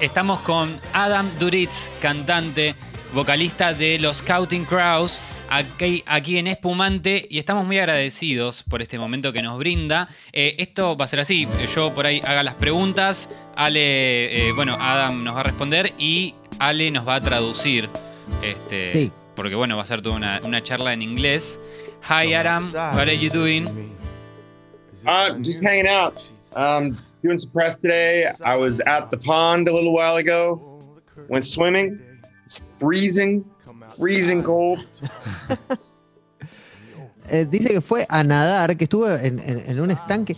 Estamos con Adam Duritz, cantante, vocalista de los Scouting Crows, aquí, aquí en Espumante, y estamos muy agradecidos por este momento que nos brinda. Eh, esto va a ser así, yo por ahí haga las preguntas, Ale, eh, bueno, Adam nos va a responder y Ale nos va a traducir. Este, Sí. Porque bueno, va a ser toda una, una charla en inglés. Hi Adam, what are you doing? Uh, just hanging out. Um, doing some press today. I was at the pond a little while ago. Went swimming. Freezing, freezing cold. Eh, dice que fue a nadar, que estuvo en, en- en un estanque.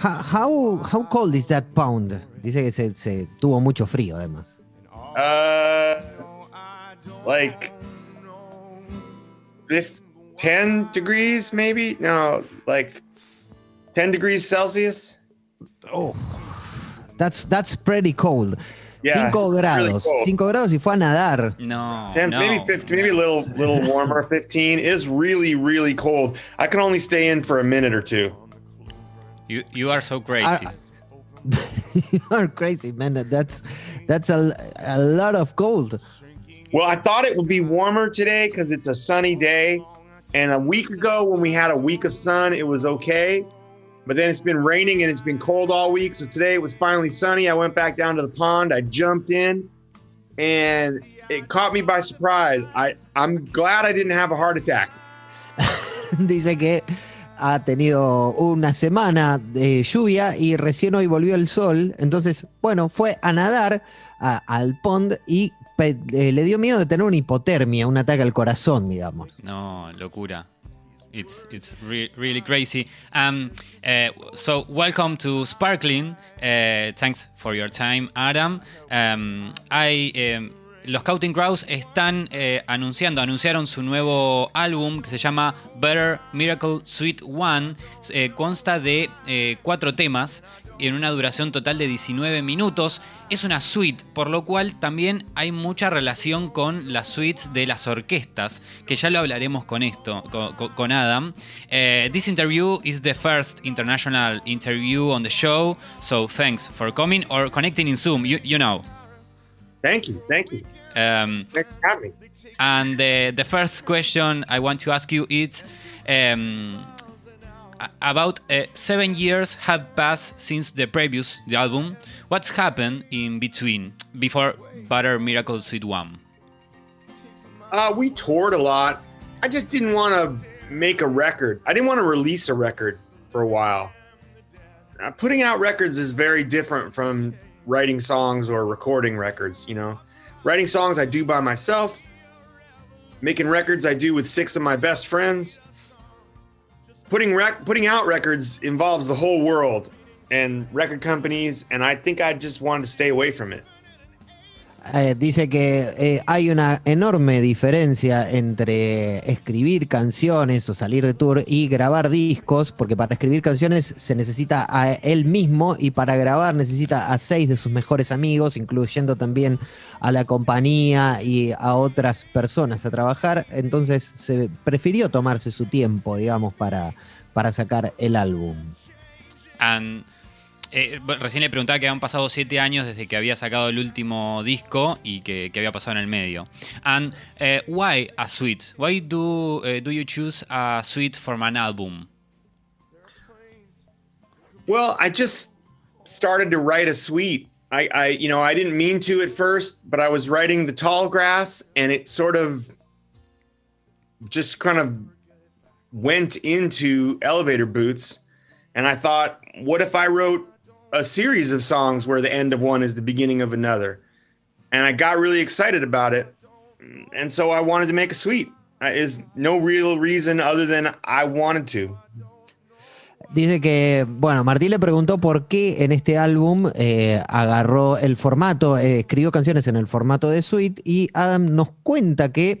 How, how, cold is that pound? Dice que se, se tuvo mucho frío, además. Uh, like fif- 10 degrees, maybe? No, like 10 degrees Celsius. Oh, that's, that's pretty cold. Yeah, 5 really grados. cold. 5 grados y fue a nadar. No, 10, no. maybe 15, maybe a little, little warmer. 15 is really, really cold. I can only stay in for a minute or two. You, you are so crazy. Ah, you are crazy, man. That's, that's a, a lot of cold. Well, I thought it would be warmer today because it's a sunny day. And a week ago, when we had a week of sun, it was okay. But then it's been raining and it's been cold all week. So today it was finally sunny. I went back down to the pond. I jumped in and it caught me by surprise. I, I'm glad I didn't have a heart attack. Dice que ha tenido una semana de lluvia y recién hoy volvió el sol. Entonces, bueno, fue a nadar a- al pond y pe- eh, le dio miedo de tener una hipotermia, un ataque al corazón, digamos. No, locura. It's it's re- really crazy. Um, uh, so welcome to Sparkling. Uh, thanks for your time, Adam. Um, I, um, los Counting Crows están eh, anunciando, anunciaron su nuevo álbum que se llama Better Miracle Suite One. Eh, consta de eh, cuatro temas en una duración total de 19 minutos. Es una suite, por lo cual también hay mucha relación con las suites de las orquestas, que ya lo hablaremos con esto, co- co- con, Adam. This interview is the first international interview on the show, so thanks for coming or connecting in Zoom, you, you know. Thank you. Thank you. Um, and the, the first question I want to ask you is um, about uh, seven years have passed since the previous the album. What's happened in between before Butter Miracle Suite One? Uh, we toured a lot. I just didn't want to make a record. I didn't want to release a record for a while. Uh, putting out records is very different from writing songs or recording records. You know, writing songs I do by myself. Making records I do with six of my best friends. Putting rec- putting out records involves the whole world and record companies, and I think I just wanted to stay away from it. Eh, dice que eh, hay una enorme diferencia entre escribir canciones o salir de tour y grabar discos, porque para escribir canciones se necesita a él mismo y para grabar necesita a seis de sus mejores amigos, incluyendo también a la compañía y a otras personas a trabajar. Entonces se prefirió tomarse su tiempo, digamos, para, para sacar el álbum. And eh, recién le preguntaba que habían pasado siete años desde que había sacado el último disco y que, había pasado en el medio. And eh, why a suite? Why do eh, do you choose a suite for an album? Well, I just started to write a suite. I, I, you know, I didn't mean to at first, but I was writing the tall grass, and it sort of just kind of went into elevator boots. And I thought, what if I wrote a series of songs where the end of one is the beginning of another? And I got really excited about it, and so I wanted to make a suite. Uh, Is no real reason other than I wanted to. Dice que, bueno, Martín le preguntó por qué en este álbum eh, agarró el formato, eh, escribió canciones en el formato de suite y Adam nos cuenta que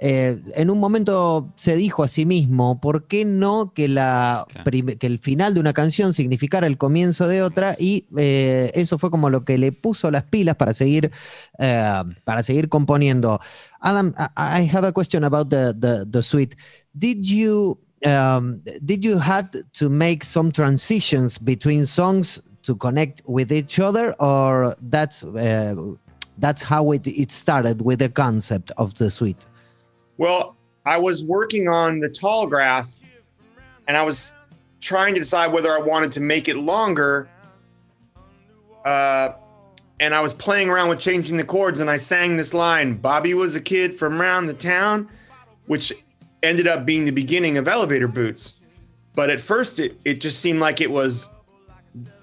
eh, en un momento se dijo a sí mismo, ¿por qué no que, la, que el final de una canción significara el comienzo de otra? Y eh, eso fue como lo que le puso las pilas para seguir, eh, para seguir componiendo. Adam, I, I have a question about the, the, the suite. Did you um, did you had to make some transitions between songs to connect with each other, or that's uh, that's how it, it started with the concept of the suite? Well, I was working on the tall grass and I was trying to decide whether I wanted to make it longer. Uh, and I was playing around with changing the chords and I sang this line Bobby was a kid from around the town, which ended up being the beginning of Elevator Boots. But at first, it, it just seemed like it was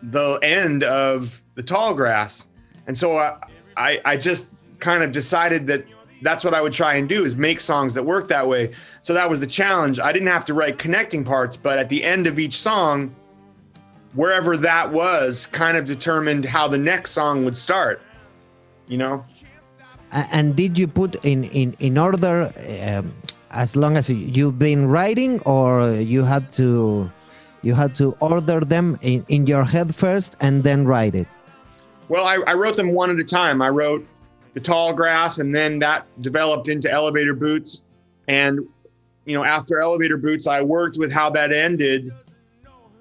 the end of the tall grass. And so I, I, I just kind of decided that that's what I would try and do is make songs that work that way. So that was the challenge. I didn't have to write connecting parts, but at the end of each song, wherever that was, kind of determined how the next song would start. You know. And did you put in in in order um, as long as you've been writing, or you had to you had to order them in, in your head first and then write it? Well, I, I wrote them one at a time. I wrote the tall grass, and then that developed into elevator boots. And you know, after elevator boots, I worked with how that ended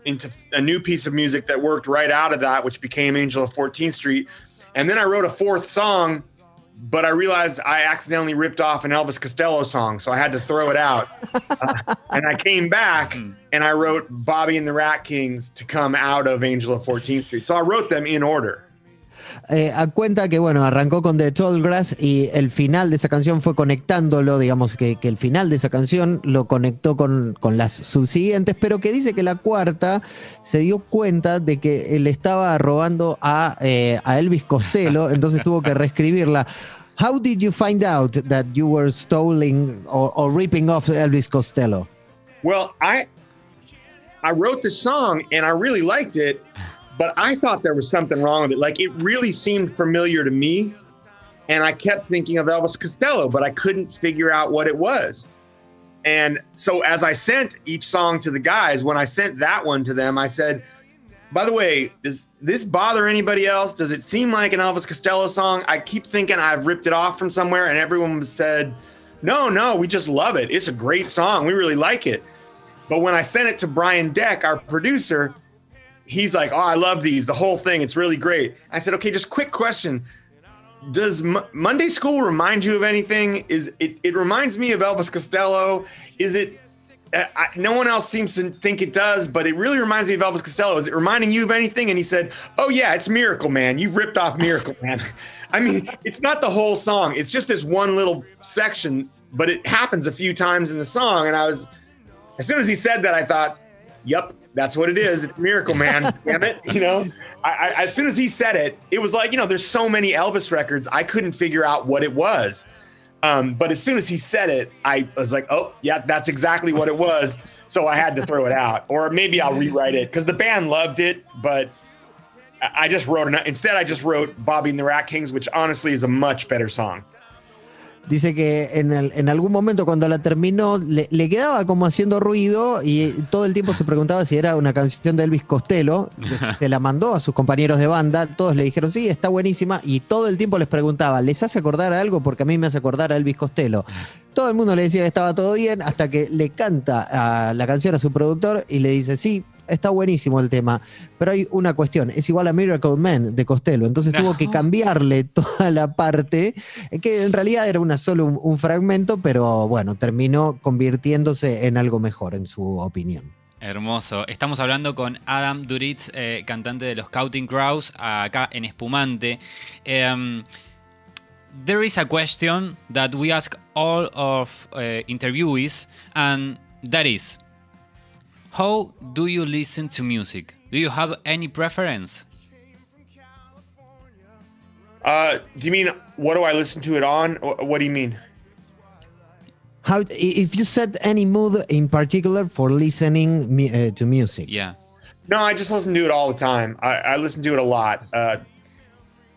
into a new piece of music that worked right out of that, which became Angel of 14th Street. And then I wrote a fourth song, but I realized I accidentally ripped off an Elvis Costello song, so I had to throw it out. uh, and I came back and I wrote Bobby and the Rat Kings to come out of Angel of 14th Street. So I wrote them in order. Eh, a cuenta que, bueno, arrancó con The Tall Grass y el final de esa canción fue conectándolo, digamos que, que el final de esa canción lo conectó con, con, las subsiguientes, pero que dice que la cuarta se dio cuenta de que él estaba robando a, eh, a Elvis Costello, entonces tuvo que reescribirla. How did you find out that you were stealing or, or ripping off Elvis Costello? Well, I I wrote the song and I really liked it. But I thought there was something wrong with it. Like it really seemed familiar to me. And I kept thinking of Elvis Costello, but I couldn't figure out what it was. And so as I sent each song to the guys, when I sent that one to them, I said, by the way, does this bother anybody else? Does it seem like an Elvis Costello song? I keep thinking I've ripped it off from somewhere, and everyone said, no, no, we just love it. It's a great song. We really like it. But when I sent it to Brian Deck, our producer, he's like, "Oh, I love these, the whole thing. It's really great." I said, "Okay, just quick question. Does Monday School remind you of anything? Is it it reminds me of Elvis Costello? Is it uh, I, no one else seems to think it does, but it really reminds me of Elvis Costello. Is it reminding you of anything? And he said, "Oh yeah, it's Miracle Man. You ripped off Miracle Man." I mean, it's not the whole song. It's just this one little section, but it happens a few times in the song. And I was, as soon as he said that, I thought, "Yep, that's what it is. It's a Miracle Man. damn it. You know, I, I, as soon as he said it, it was like, you know, there's so many Elvis records. I couldn't figure out what it was. Um, but as soon as he said it, I was like, oh, yeah, that's exactly what it was. So I had to throw it out. Or maybe I'll rewrite it because the band loved it. But I just wrote. Instead, I just wrote Bobby and the Rat Kings, which honestly is a much better song. Dice que en, algún momento cuando la terminó le, quedaba como haciendo ruido y todo el tiempo se preguntaba si era una canción de Elvis Costello. Se la mandó a sus compañeros de banda, todos le dijeron sí, está buenísima y todo el tiempo les preguntaba, ¿les hace acordar algo? Porque a mí me hace acordar a Elvis Costello. Todo el mundo le decía que estaba todo bien hasta que le canta la canción a su productor y le dice, sí, está buenísimo el tema, pero hay una cuestión, es igual a Miracle Man de Costello, entonces tuvo que cambiarle toda la parte, que en realidad era una solo un, un, fragmento, pero bueno, terminó convirtiéndose en algo mejor, en su opinión. Hermoso. Estamos hablando con Adam Duritz, eh, cantante de los Counting Crows, acá en Espumante. Um, there is a question that we ask all of uh, interviewees, and that is, How do you listen to music? Do you have any preference? Uh, do you mean what do I listen to it on? What do you mean? How if you set any mood in particular for listening uh, to music? Yeah. No, I just listen to it all the time. I, I listen to it a lot. Uh,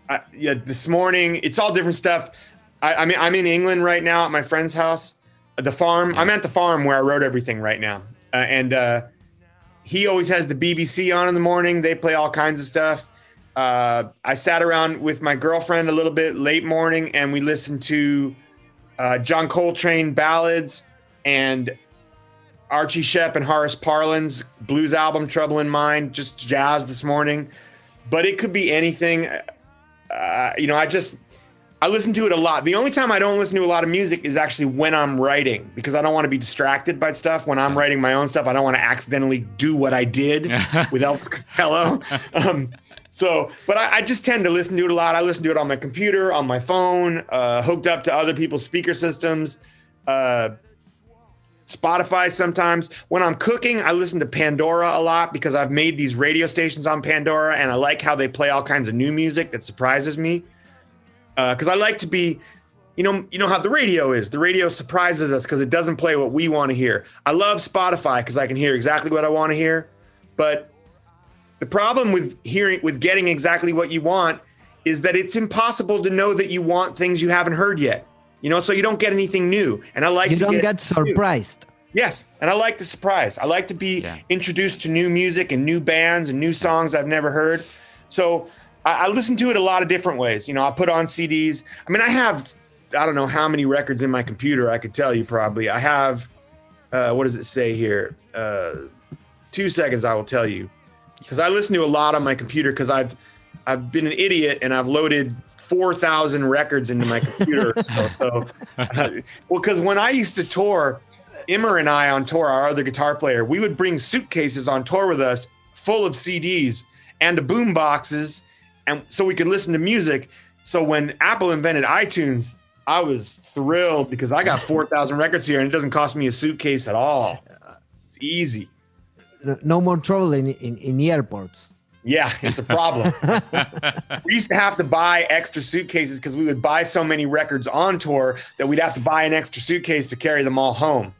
I, yeah, this morning it's all different stuff. I, I, mean, I'm in England right now at my friend's house, the farm. Yeah. I'm at the farm where I wrote everything right now, uh, and uh, he always has the BBC on in the morning. They play all kinds of stuff. Uh, I sat around with my girlfriend a little bit late morning, and we listened to uh, John Coltrane ballads and Archie Shepp and Horace Parlan's blues album, Trouble in Mind, just jazz this morning. but it could be anything. Uh, you know, I just I listen to it a lot. The only time I don't listen to a lot of music is actually when I'm writing because I don't want to be distracted by stuff. When I'm writing my own stuff, I don't want to accidentally do what I did with Elvis Costello. Um, so, but I, I, just tend to listen to it a lot. I listen to it on my computer, on my phone, uh, hooked up to other people's speaker systems, uh, Spotify sometimes. When I'm cooking, I listen to Pandora a lot because I've made these radio stations on Pandora and I like how they play all kinds of new music that surprises me because uh, I like to be, you know, you know how the radio is. The radio surprises us because it doesn't play what we want to hear. I love Spotify because I can hear exactly what I want to hear, but the problem with hearing, with getting exactly what you want, is that it's impossible to know that you want things you haven't heard yet. You know, so you don't get anything new. And I like you to don't get, get surprised. New. Yes, and I like the surprise. I like to be yeah. introduced to new music and new bands and new songs I've never heard. So I, I listen to it a lot of different ways. You know, I put on CDs. I mean, I have I don't know how many records in my computer. I could tell you probably. I have uh, what does it say here? Uh, two seconds. I will tell you because I listen to a lot on my computer because I've I've been an idiot and I've loaded four thousand records into my computer. so, so uh, well, because when I used to tour, Immer and I on tour, our other guitar player, we would bring suitcases on tour with us full of CDs and boom boxes and so we could listen to music. So when Apple invented iTunes, I was thrilled because I got 4,000 records here and it doesn't cost me a suitcase at all. It's easy. No more trouble in, in, in airports. Yeah, it's a problem. we used to have to buy extra suitcases because we would buy so many records on tour that we'd have to buy an extra suitcase to carry them all home.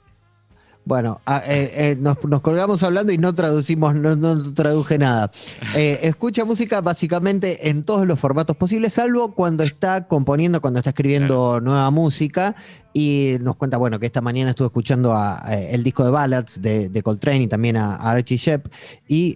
Bueno, eh, eh, nos, colgamos hablando y no traducimos, no, traduje nada. Eh, escucha música básicamente en todos los formatos posibles, salvo cuando está componiendo, cuando está escribiendo nueva música. Y nos cuenta, bueno, que esta mañana estuvo escuchando el disco de Ballads de, Coltrane y también a, Archie Shepp. Y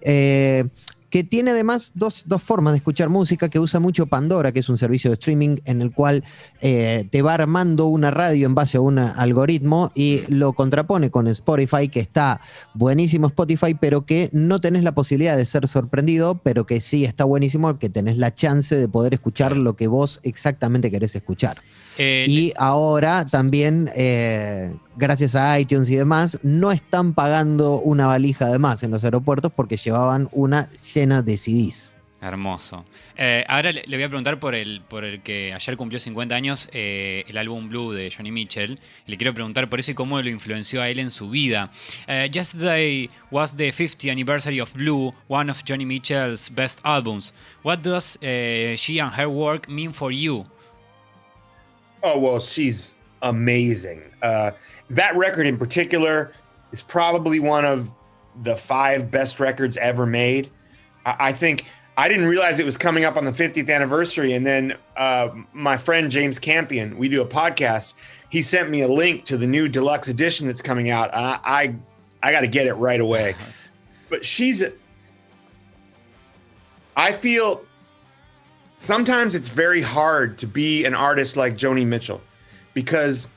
que tiene además dos, formas de escuchar música, que usa mucho Pandora, que es un servicio de streaming en el cual eh, te va armando una radio en base a un algoritmo y lo contrapone con Spotify, que está buenísimo Spotify, pero que no tenés la posibilidad de ser sorprendido, pero que sí está buenísimo, que tenés la chance de poder escuchar lo que vos exactamente querés escuchar. Eh, y ahora también, eh, gracias a iTunes y demás, no están pagando una valija de más en los aeropuertos porque llevaban una llena de CDs. Hermoso. Eh, ahora le, voy a preguntar por el, por el que ayer cumplió 50 años, el álbum Blue de Johnny Mitchell. le quiero preguntar por eso y cómo lo influenció a él en su vida. yesterday was the 50th anniversary of Blue, one of Johnny Mitchell's best albums. What does she and her work mean for you? Oh well, she's amazing. Uh, that record in particular is probably one of the five best records ever made. I, I think I didn't realize it was coming up on the 50th anniversary, and then uh, my friend James Campion, we do a podcast. He sent me a link to the new deluxe edition that's coming out, and I I, I got to get it right away. But she's, I feel sometimes it's very hard to be an artist like Joni Mitchell because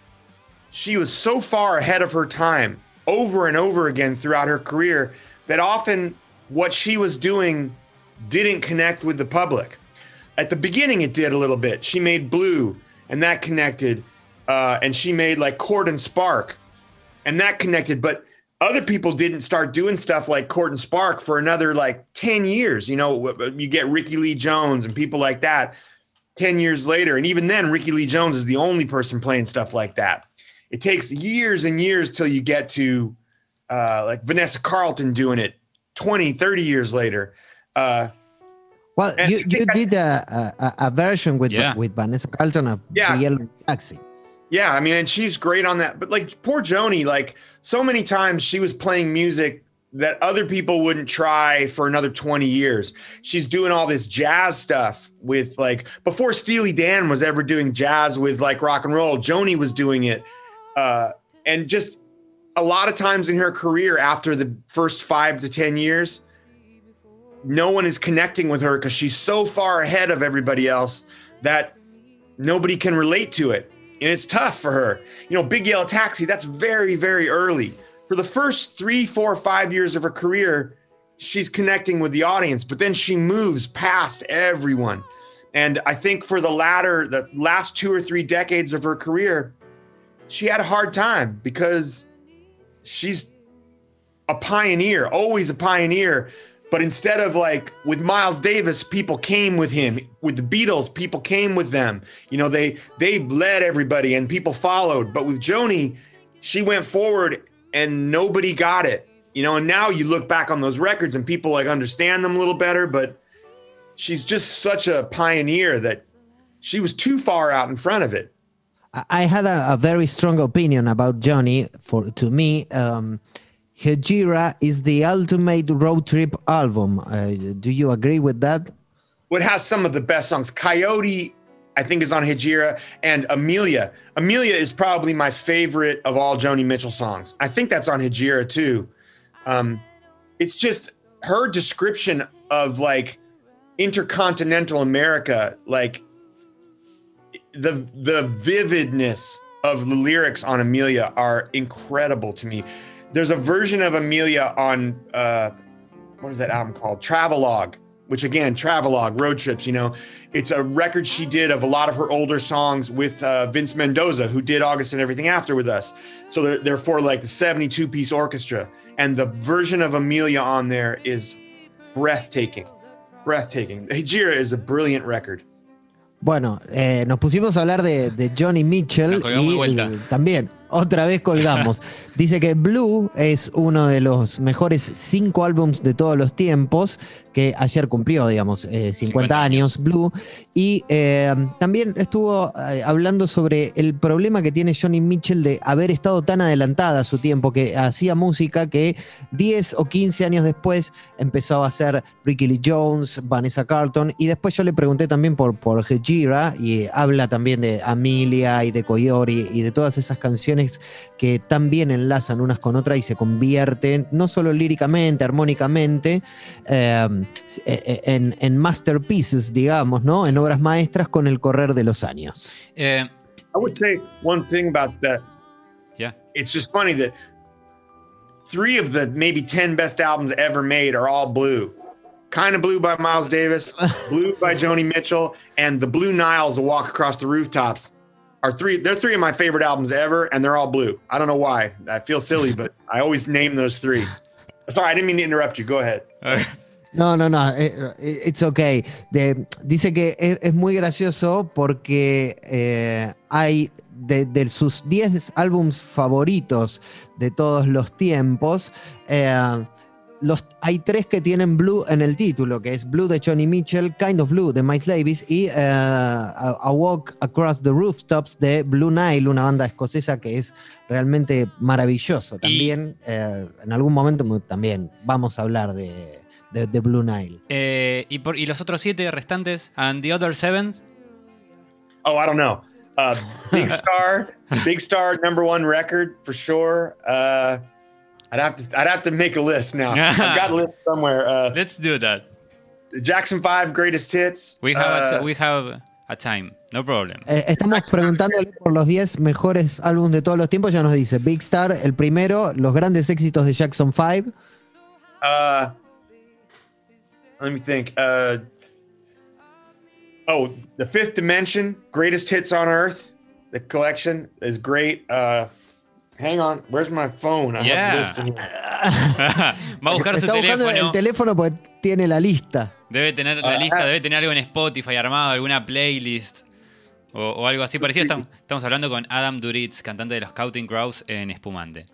she was so far ahead of her time over and over again throughout her career that often what she was doing didn't connect with the public. At the beginning, it did a little bit. She made Blue, and that connected. Uh, and she made like Court and Spark, and that connected. But other people didn't start doing stuff like Court and Spark for another like 10 years. You know, you get Rickie Lee Jones and people like that 10 years later. And even then, Rickie Lee Jones is the only person playing stuff like that. It takes years and years till you get to uh, like Vanessa Carlton doing it 20, 30 years later. Uh, well, you, you did a, a, a, version with yeah. with Vanessa Carlton of yeah. Yellow Taxi. Yeah, I mean, and she's great on that. But like poor Joni, like so many times she was playing music that other people wouldn't try for another 20 years. She's doing all this jazz stuff with like before Steely Dan was ever doing jazz with like rock and roll, Joni was doing it. Uh, and just a lot of times in her career after the first five to 10 years, no one is connecting with her because she's so far ahead of everybody else that nobody can relate to it and it's tough for her. You know, Big Yellow Taxi, that's very, very early. For the first three, four, five years of her career, she's connecting with the audience, but then she moves past everyone. And I think for the latter, the last two or three decades of her career, she had a hard time because she's a pioneer, always a pioneer. But instead of like with Miles Davis, people came with him. With the Beatles, people came with them. You know, they they led everybody and people followed. But with Joni, she went forward and nobody got it. You know, and now you look back on those records and people like understand them a little better, but she's just such a pioneer that she was too far out in front of it. I had a, a very strong opinion about Joni. For to me, um, Hejira is the ultimate road trip album. Uh, do you agree with that? What has some of the best songs? Coyote, I think, is on Hejira, and Amelia. Amelia is probably my favorite of all Joni Mitchell songs. I think that's on Hejira too. Um, it's just her description of like intercontinental America, like the the vividness of the lyrics on Amelia are incredible to me. There's a version of Amelia on uh, what is that album called? Travelogue, which again, Travelogue, road trips. You know, it's a record she did of a lot of her older songs with uh, Vince Mendoza, who did August and everything after with us. So they're, they're for like the 72 piece orchestra, and the version of Amelia on there is breathtaking, breathtaking. Hejira is a brilliant record. Bueno, eh, nos pusimos a hablar de, de Joni Mitchell Nos colgamos de y vuelta. también otra vez colgamos. Dice que Blue es uno de los mejores cinco álbums de todos los tiempos, que ayer cumplió, digamos, eh, 50, 50 años Blue. Y eh, también estuvo eh, hablando sobre el problema que tiene Johnny Mitchell de haber estado tan adelantada a su tiempo, que hacía música que 10 o 15 años después empezó a hacer Ricky Lee Jones, Vanessa Carlton, y después yo le pregunté también por, por Hejira, y habla también de Amelia y de Coyote y de todas esas canciones que tan bien enlazan unas con otras y se convierten, no solo líricamente, armónicamente, eh, en, en masterpieces, digamos, ¿no? En obras maestras con el correr de los años. Eh, I would say one thing about that. Yeah. It's just funny that three of the maybe 10 best albums ever made are all blue. Kind of Blue by Miles Davis, Blue by Joni Mitchell, and The Blue Nile's, A Walk Across the Rooftops are three. They're three of my favorite albums ever, and they're all blue. I don't know why. I feel silly, but I always name those three. Sorry, I didn't mean to interrupt you. Go ahead. No, no, no, eh, it's okay. De- dice que es, es muy gracioso porque eh, hay de, de sus 10 álbums favoritos de todos los tiempos, eh, los, hay tres que tienen Blue en el título, que es Blue de Johnny Mitchell, Kind of Blue de Miles Davis y eh, a, Walk Across the Rooftops de Blue Nile, una banda escocesa que es realmente maravilloso. También, eh, en algún momento también vamos a hablar de, de- de Blue Nile. eh, y, por- y los otros siete restantes, and the other seven, Oh, I don't know. Uh, Big Star, Big Star, number one record for sure. Uh, I'd have to, I'd have to make a list now. I've got a list somewhere. Uh, let's do that. Jackson Five greatest hits. We have, a Uh, we have a time, no problem. Eh, estamos preguntándole por los 10 mejores álbumes de todos los tiempos. Ya nos dice Big Star, el primero, los grandes éxitos de Jackson 5. uh, let me think. Uh, oh, the Fifth Dimension, greatest hits on Earth. The collection is great. Uh, hang on, where's my phone? I Yeah. have a list in here. Va a buscar su Está buscando teléfono. el teléfono porque tiene la lista. Debe tener la Ah, lista, ah. debe tener algo en Spotify armado, alguna playlist o, o algo así parecido. Sí. Estamos, estamos hablando con Adam Duritz, cantante de los Counting Crows en Espumante.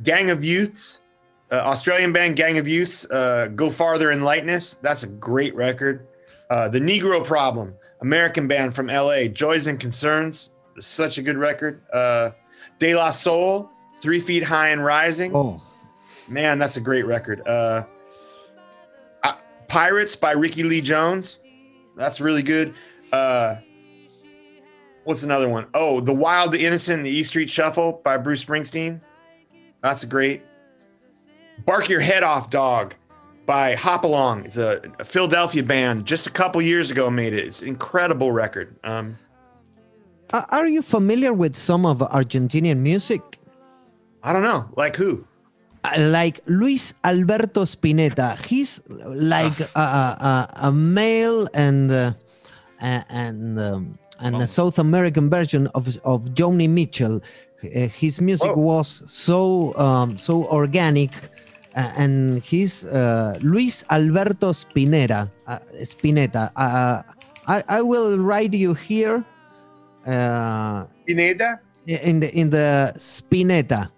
Gang of Youths, uh, Australian band Gang of Youths, uh, Go Farther in Lightness. That's a great record. Uh, the Negro Problem, American band from LA, Joys and Concerns, such a good record. Uh, De La Soul, Three Feet High and Rising. Oh, Man, that's a great record. Uh, uh, Pirates by Rickie Lee Jones. That's really good. Uh, what's another one? Oh, The Wild, the Innocent, and the E Street Shuffle by Bruce Springsteen. That's great. Bark Your Head Off Dog by Hop Along. It's a, a Philadelphia band. Just a couple years ago made it. It's an incredible record. Um, Are you familiar with some of Argentinian music? I don't know, like who? like Luis Alberto Spinetta. He's like a, a, a male and uh, and um, and Oh. a South American version of of Joni Mitchell. Uh, his music Whoa. was so um, so organic, uh, and he's uh, Luis Alberto Spinetta. Uh, Spinetta. Uh, I I will write you here. Uh, Pineda? in the in the Spinetta.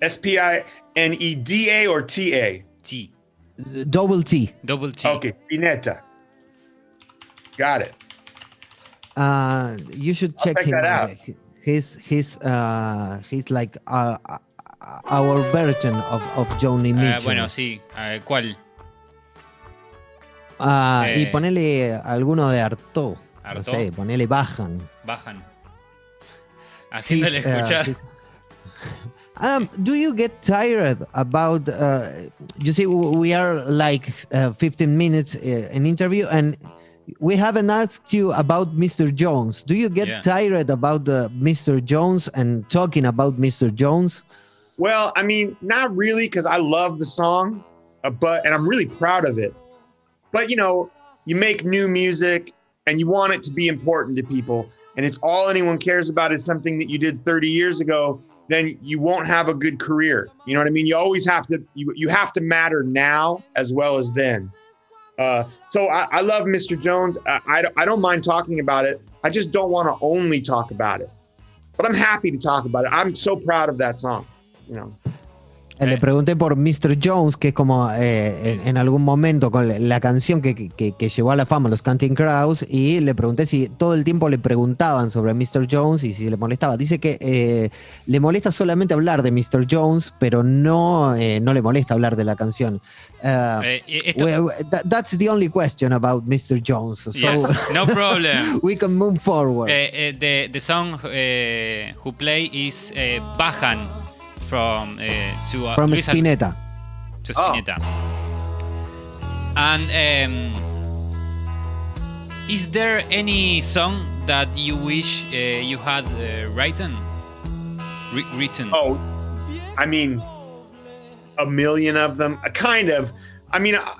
S P I N E D A or T A? T. Double T. Double T. Okay, Spinetta. Got it. Uh, you should check check him that out. out. He- He's he's uh he's like uh, uh, our version of of Joni Ah, Mitchell. bueno, sí. Ah, ¿Cuál? Ah, y eh, ponele alguno de Artaud. No sé, ponele Bajan. Bajan. Haciéndole He's, uh, escuchar. he's- Um, do you get tired about? Uh, you see, we are like uh, 15 minutes uh, an interview, and we haven't asked you about Mr. Jones. Do you get Yeah. tired about uh, Mr. Jones and talking about Mr. Jones? Well, I mean, not really, because I love the song, uh, but and I'm really proud of it. But you know, you make new music and you want it to be important to people. And if all anyone cares about is something that you did 30 years ago, then you won't have a good career. You know what I mean? You always have to you, you have to matter now as well as then. Uh, so I, I love Mr. Jones. I, I, I don't mind talking about it. I just don't want to only talk about it. But I'm happy to talk about it. I'm so proud of that song. You know. Eh, Le pregunté por Mr. Jones, que es como eh, en, en algún momento con la- la canción que, que- que llevó a la fama los Counting Crows, y le pregunté si todo el tiempo le preguntaban sobre Mr. Jones y si le molestaba. Dice que eh, le molesta solamente hablar de Mr. Jones, pero no, eh, no le molesta hablar de la canción. Uh, Eh, esto- we- we- that- that's the only question about Mr. Jones. So Yes, no problem. we can move forward. Eh, eh, the the song eh, who play is eh, Bajan from eh, to uh, From Luis Al- Spinetta. to Oh. Spinetta. And um, is there any song that you wish uh, you had uh, written? Wri- written. Oh, I mean, a million of them. A Kind of. I mean, I,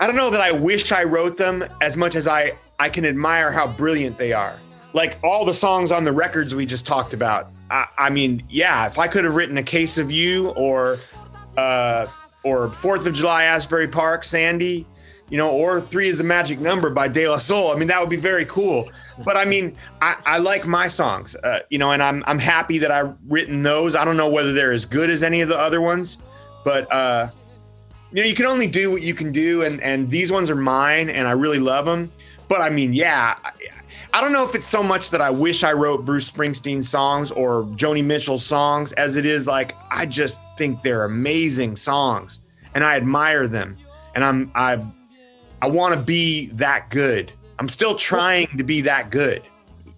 I don't know that I wish I wrote them as much as I I can admire how brilliant they are. Like all the songs on the records we just talked about. I, I mean, yeah, if I could have written a case of you or uh, or Fourth of July, Asbury Park, Sandy, you know, or Three is a Magic Number by De La Soul. I mean, that would be very cool. But I mean, I, I like my songs, uh, you know, and I'm I'm happy that I've written those. I don't know whether they're as good as any of the other ones, but uh, you know, you can only do what you can do, and and these ones are mine, and I really love them. But I mean, yeah, I, don't know if it's so much that I wish I wrote Bruce Springsteen songs or Joni Mitchell songs, as it is like I just think they're amazing songs, and I admire them, and I'm I I want to be that good. I'm still trying to be that good.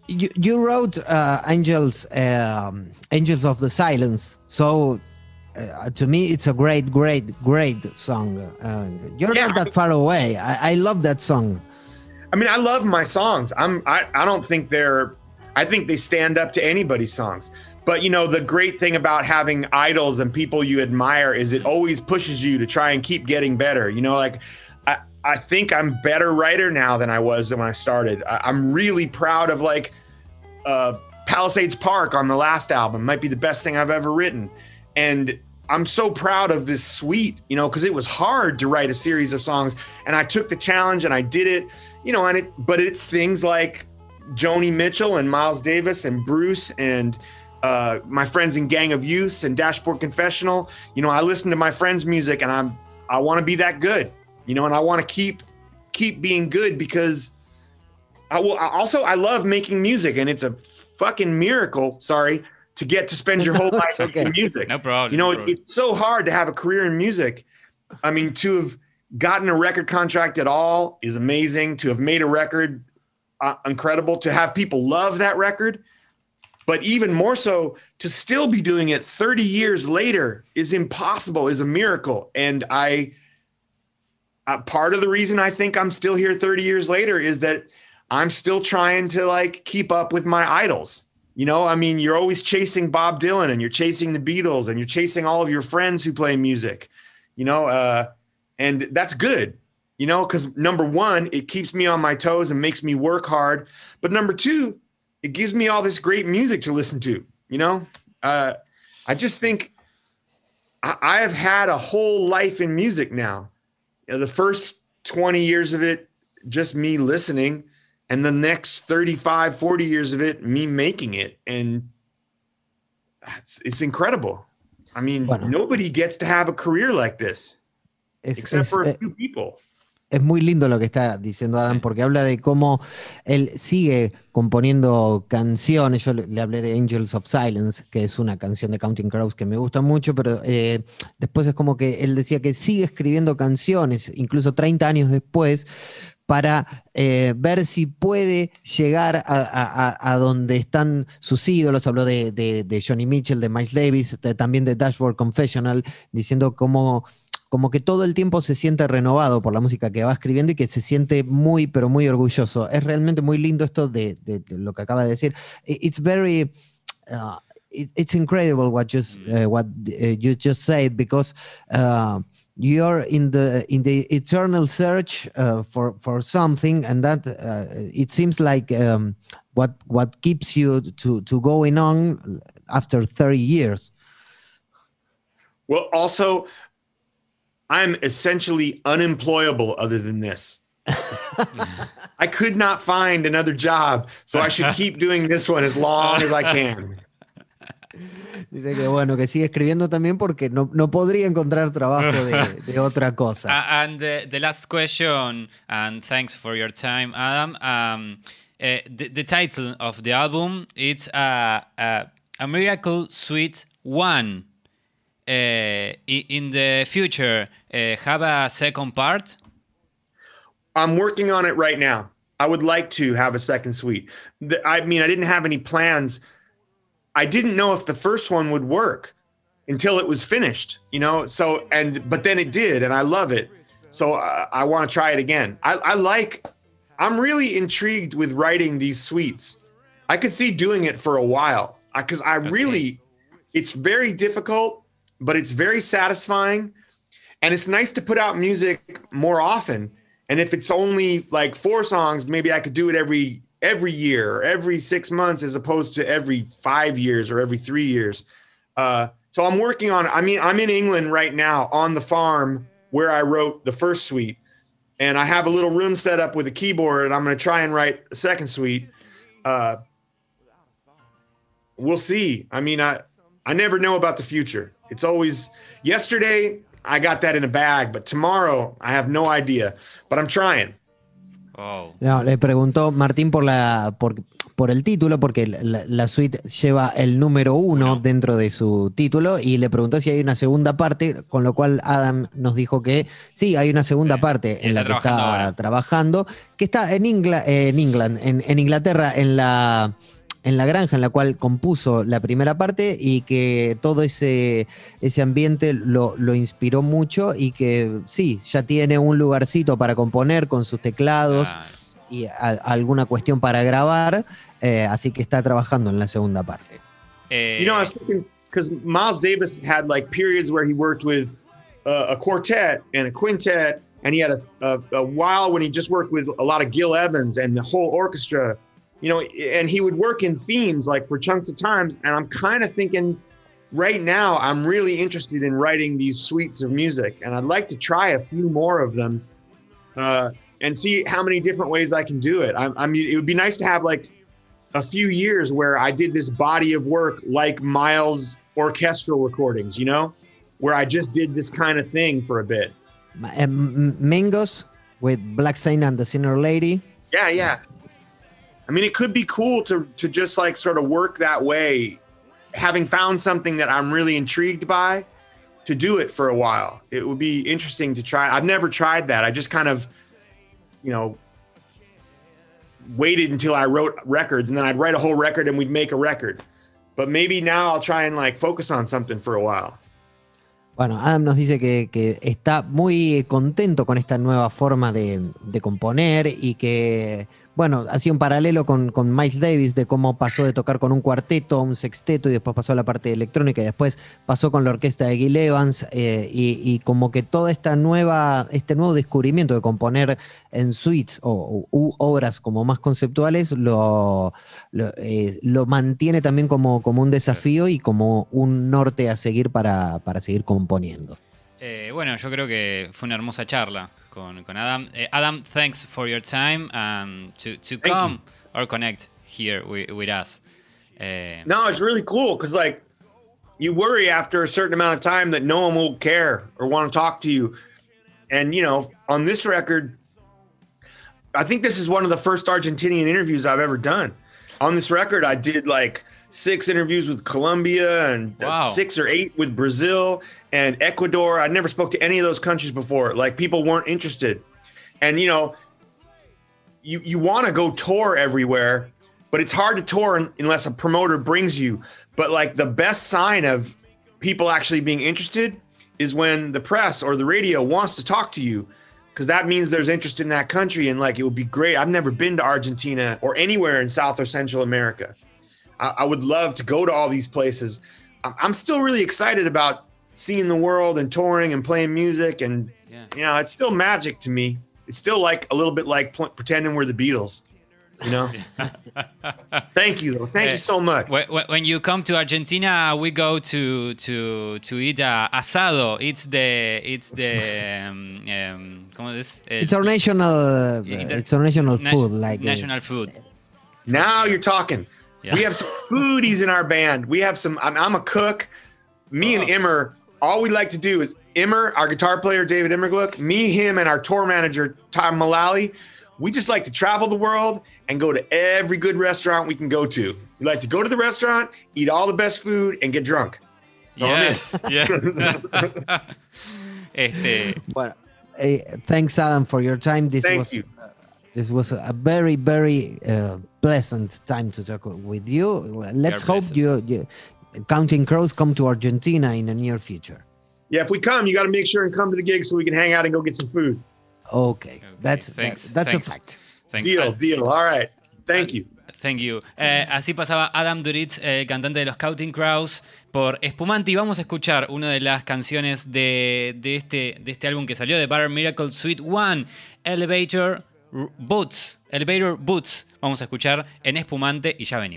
you, you wrote uh, angels um, angels of the silence so uh, to me it's a great great great song uh, you're Yeah. not that far away I, I love that song I mean, I love my songs. I'm I, I don't think they're I think they stand up to anybody's songs. But you know, the great thing about having idols and people you admire is it always pushes you to try and keep getting better. You know, like I, I think I'm a better writer now than I was when I started. I, I'm really proud of like uh Palisades Park on the last album. Might be the best thing I've ever written. And I'm so proud of this suite, you know, because it was hard to write a series of songs. And I took the challenge and I did it, you know, and it, but it's things like Joni Mitchell and Miles Davis and Bruce and uh, my friends in Gang of Youths and Dashboard Confessional. You know, I listen to my friends' music and I'm, I want to be that good, you know, and I want to keep, keep being good because I will I also, I love making music and it's a fucking miracle. Sorry. To get to spend your whole life okay. making music. No problem. You know, no it, it's so hard to have a career in music. I mean, to have gotten a record contract at all is amazing. To have made a record, uh, incredible. To have people love that record, but even more so, to still be doing it 30 years later is impossible, is a miracle. And I, uh, part of the reason I think I'm still here 30 years later is that I'm still trying to like keep up with my idols. You know, I mean, you're always chasing Bob Dylan and you're chasing the Beatles and you're chasing all of your friends who play music, you know, uh, and that's good, you know, because number one, it keeps me on my toes and makes me work hard. But number two, it gives me all this great music to listen to, you know. Uh, I just think I, I have had a whole life in music now. You know, the first 20 years of it, just me listening and the next 35 40 years of it me making it and it's, it's incredible i mean Bueno. nobody gets to have a career like this Es, except es- for a eh, few people es muy lindo lo que está diciendo Adam Sí. porque habla de cómo él sigue componiendo canciones. Yo le, le hablé de Angels of Silence, que es una canción de Counting Crows que me gusta mucho, pero eh, después es como que él decía que sigue escribiendo canciones, incluso 30 años después, para eh, ver si puede llegar a, a- a- a donde están sus ídolos. Habló de, de- de Johnny Mitchell, de Miles Davis, de- también de Dashboard Confessional, diciendo cómo como que todo el tiempo se siente renovado por la música que va escribiendo y que se siente muy, pero muy orgulloso. Es realmente muy lindo esto de, de- de lo que acaba de decir. It's very, uh, it- it's incredible what just uh, what uh, you just said because uh, you're in the in the eternal search uh, for for something, and that uh, it seems like um, what what keeps you to to going on after 30 years. well also i'm essentially unemployable other than this i could not find another job so i should keep doing this one as long as i can Dice que bueno, que sigue escribiendo también porque no, no podría encontrar trabajo de, de otra cosa. Uh, and the, the last question, and thanks for your time, Adam. Um, uh, the, the title of the album it's uh, uh, a Miracle Suite One. Uh, in the future, uh, have a second part. I'm working on it right now. I would like to have a second suite. The- I mean, I didn't have any plans. I didn't know if the first one would work until it was finished, you know? So, and, but then it did, and I love it. So uh, I want to try it again. I, I like, I'm really intrigued with writing these suites. I could see doing it for a while because I really, it's very difficult, but it's very satisfying. And it's nice to put out music more often. And if it's only like four songs, maybe I could do it every every year, every six months, as opposed to every five years or every three years. Uh, so I'm working on. I mean, I'm in England right now on the farm where I wrote the first suite, and I have a little room set up with a keyboard, and I'm going to try and write a second suite. Uh, we'll see. I mean, I I never know about the future. It's always yesterday. I got that in a bag, but tomorrow I have no idea. But I'm trying. Oh. No, le preguntó Martín por, la, por, por el título, porque la, la suite lleva el número uno dentro de su título, y le preguntó si hay una segunda parte, con lo cual Adam nos dijo que sí, hay una segunda Sí, parte en la que trabajando está ahora. trabajando, que está en, Ingla- en England, en, en Inglaterra, en la, en la granja en la cual compuso la primera parte y que todo ese, ese ambiente lo, lo inspiró mucho y que sí, ya tiene un lugarcito para componer con sus teclados Ah, y a- alguna cuestión para grabar, eh, así que está trabajando en la segunda parte. eh, You know, I was thinking because Miles Davis had like periods where he worked with uh, a quartet and a quintet, and he had a, a, a while when he just worked with a lot of Gil Evans and the whole orchestra, you know, and he would work in themes like for chunks of time. And I'm kind of thinking right now, I'm really interested in writing these suites of music, and I'd like to try a few more of them. Uh, and see how many different ways I can do it. I, I mean, it would be nice to have like a few years where I did this body of work like Miles orchestral recordings, you know, where I just did this kind of thing for a bit. Eh, M- Mingus with Black Saint and the Sinner Lady. Yeah, yeah. I mean, it could be cool to to just like sort of work that way, having found something that I'm really intrigued by, to do it for a while. It would be interesting to try. I've never tried that. I just kind of, you know, waited until I wrote records, and then I'd write a whole record, and we'd make a record. But maybe now I'll try and like focus on something for a while. Bueno, Adam nos dice que, que está muy contento con esta nueva forma de, de componer y que bueno, hacía un paralelo con, con, Miles Davis de cómo pasó de tocar con un cuarteto a un sexteto y después pasó a la parte electrónica y después pasó con la orquesta de Gil Evans eh, y, como que toda esta nueva, este nuevo descubrimiento de componer en suites o, obras como más conceptuales lo, eh, lo, mantiene también como, como un desafío y como un norte a seguir para, para seguir componiendo. Eh, bueno, yo creo que fue una hermosa charla con, con Adam. Uh, Adam, thanks for your time and to, to come you. or connect here with, with us. Uh, no, it's really cool because, like, you worry after a certain amount of time that no one will care or want to talk to you. And, you know, on this record, I think this is one of the first Argentinian interviews I've ever done. On this record, I did like six interviews with Colombia and wow. six or eight with Brazil and Ecuador. I never spoke to any of those countries before. Like people weren't interested. And you know, you you want to go tour everywhere, but it's hard to tour unless a promoter brings you. But like the best sign of people actually being interested is when the press or the radio wants to talk to you because that means there's interest in that country and like it would be great. I've never been to Argentina or anywhere in South or Central America. I, I would love to go to all these places. I'm still really excited about seeing the world and touring and playing music, and yeah. you know, it's still magic to me. It's still like a little bit like pl- pretending we're the Beatles. You know. Thank you, though. Thank uh, you so much. When you come to Argentina, we go to to to eat uh, asado. It's the it's the um, um, ¿cómo es? It's our national. Uh, it's our national food, like national food. Now you're talking. Yeah. We have some foodies in our band. We have some. I'm, I'm a cook. Me oh. and Immer, all we like to do is Immer, our guitar player David Immergluck, me, him, and our tour manager Tom Mullally. We just like to travel the world and go to every good restaurant we can go to. We like to go to the restaurant, eat all the best food, and get drunk. Yes. Yeah. este. Well, hey, thanks, Adam, for your time. This Thank was, you. Uh, this was a very, very uh, pleasant time to talk with you. Let's hope you, you, Counting Crows come to Argentina in the near future. Yeah, if we come, you got to make sure and come to the gig so we can hang out and go get some food. Okay, okay. that's Thanks. That, that's Thanks. a fact. Thanks. Deal, deal. All right. Thank you. Thank you. Eh, así pasaba Adam Duritz, eh, cantante de los Counting Crows, por Espumante. Y vamos a escuchar una de las canciones de, de, este, de este álbum que salió de Butter Miracle Suite One, Elevator Boots. Elevator Boots. Vamos a escuchar en Espumante y ya venimos.